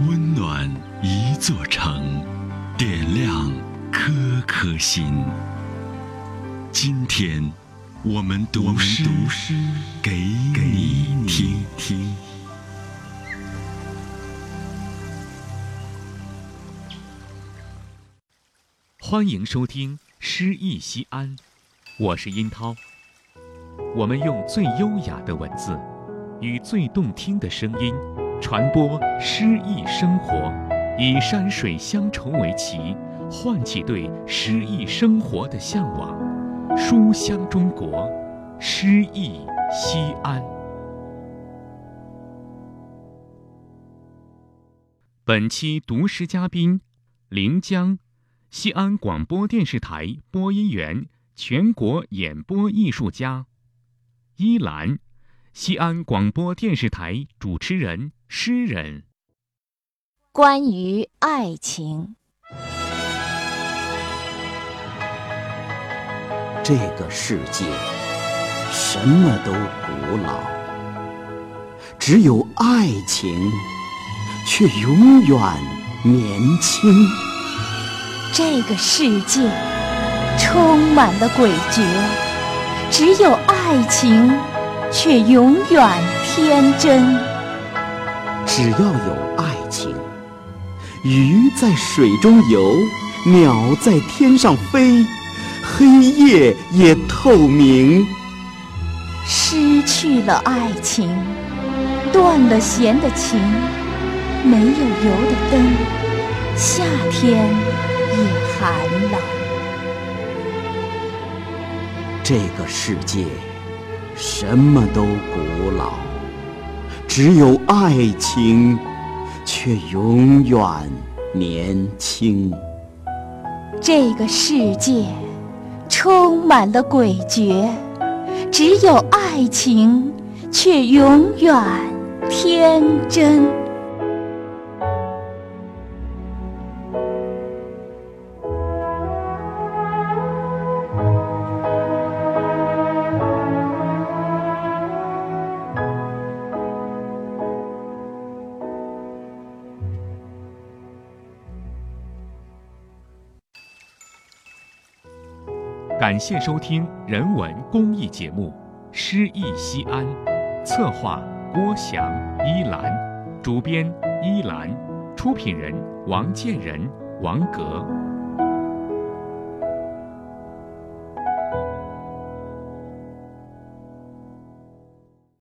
温暖一座城，点亮颗颗心。今天，我们读诗给你听听。欢迎收听《诗意西安》，我是殷涛。我们用最优雅的文字，与最动听的声音。传播诗意生活，以山水乡愁为旗，唤起对诗意生活的向往。书香中国，诗意西安。本期读诗嘉宾：临江，西安广播电视台播音员，全国演播艺术家；依兰，西安广播电视台主持人。诗人，关于爱情，这个世界什么都古老，只有爱情却永远年轻。这个世界充满了诡谲，只有爱情却永远天真。只要有爱情，鱼在水中游，鸟在天上飞，黑夜也透明。失去了爱情，断了弦的琴，没有油的灯，夏天也寒冷。这个世界什么都古老。只有爱情，却永远年轻。这个世界充满了诡谲，只有爱情，却永远天真。感谢收听人文公益节目《诗意西安》，策划郭翔、依兰，主编依兰，出品人王建仁、王格。